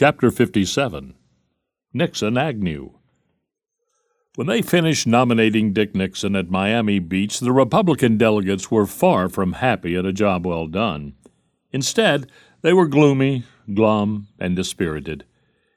Chapter 57 Nixon Agnew. When they finished nominating Dick Nixon at Miami Beach, the Republican delegates were far from happy at a job well done. Instead, they were gloomy, glum, and dispirited.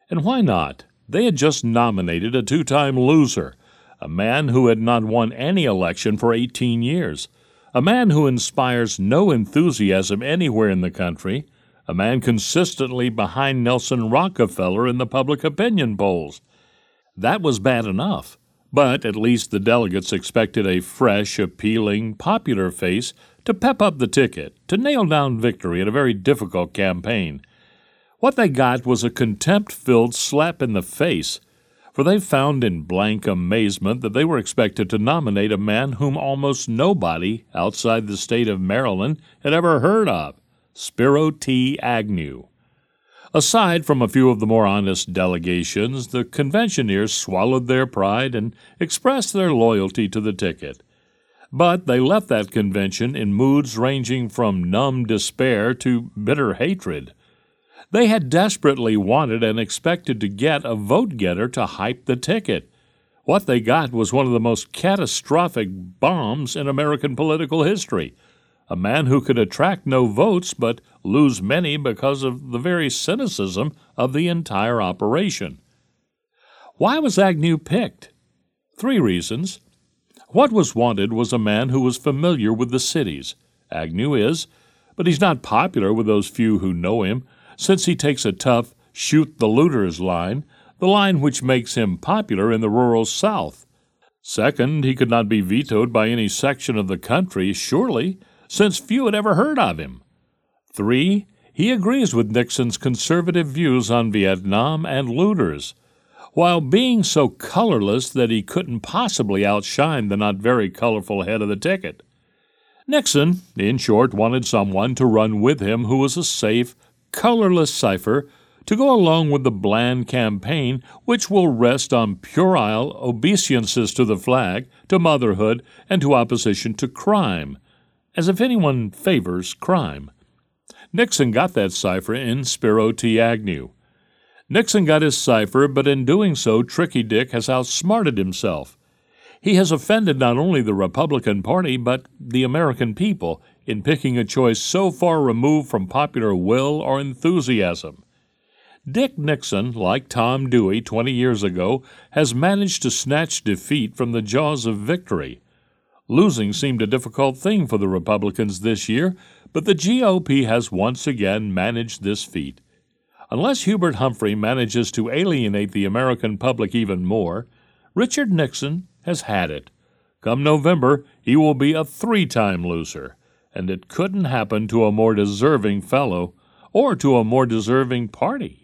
And why not? They had just nominated a two time loser, a man who had not won any election for 18 years, a man who inspires no enthusiasm anywhere in the country a man consistently behind Nelson Rockefeller in the public opinion polls. That was bad enough, but at least the delegates expected a fresh, appealing, popular face to pep up the ticket, to nail down victory in a very difficult campaign. What they got was a contempt filled slap in the face, for they found in blank amazement that they were expected to nominate a man whom almost nobody outside the state of Maryland had ever heard of. Spiro T. Agnew. Aside from a few of the more honest delegations, the conventioneers swallowed their pride and expressed their loyalty to the ticket. But they left that convention in moods ranging from numb despair to bitter hatred. They had desperately wanted and expected to get a vote getter to hype the ticket. What they got was one of the most catastrophic bombs in American political history a man who could attract no votes but lose many because of the very cynicism of the entire operation. Why was Agnew picked? Three reasons. What was wanted was a man who was familiar with the cities. Agnew is, but he's not popular with those few who know him, since he takes a tough, shoot the looters line, the line which makes him popular in the rural South. Second, he could not be vetoed by any section of the country, surely, since few had ever heard of him. Three, he agrees with Nixon's conservative views on Vietnam and looters, while being so colorless that he couldn't possibly outshine the not very colorful head of the ticket. Nixon, in short, wanted someone to run with him who was a safe, colorless cipher to go along with the bland campaign which will rest on puerile obeisances to the flag, to motherhood, and to opposition to crime as if anyone favors crime. Nixon got that cipher in Spiro T. Agnew. Nixon got his cipher, but in doing so, Tricky Dick has outsmarted himself. He has offended not only the Republican Party, but the American people in picking a choice so far removed from popular will or enthusiasm. Dick Nixon, like Tom Dewey 20 years ago, has managed to snatch defeat from the jaws of victory. Losing seemed a difficult thing for the Republicans this year, but the GOP has once again managed this feat. Unless Hubert Humphrey manages to alienate the American public even more, Richard Nixon has had it. Come November, he will be a three time loser, and it couldn't happen to a more deserving fellow or to a more deserving party.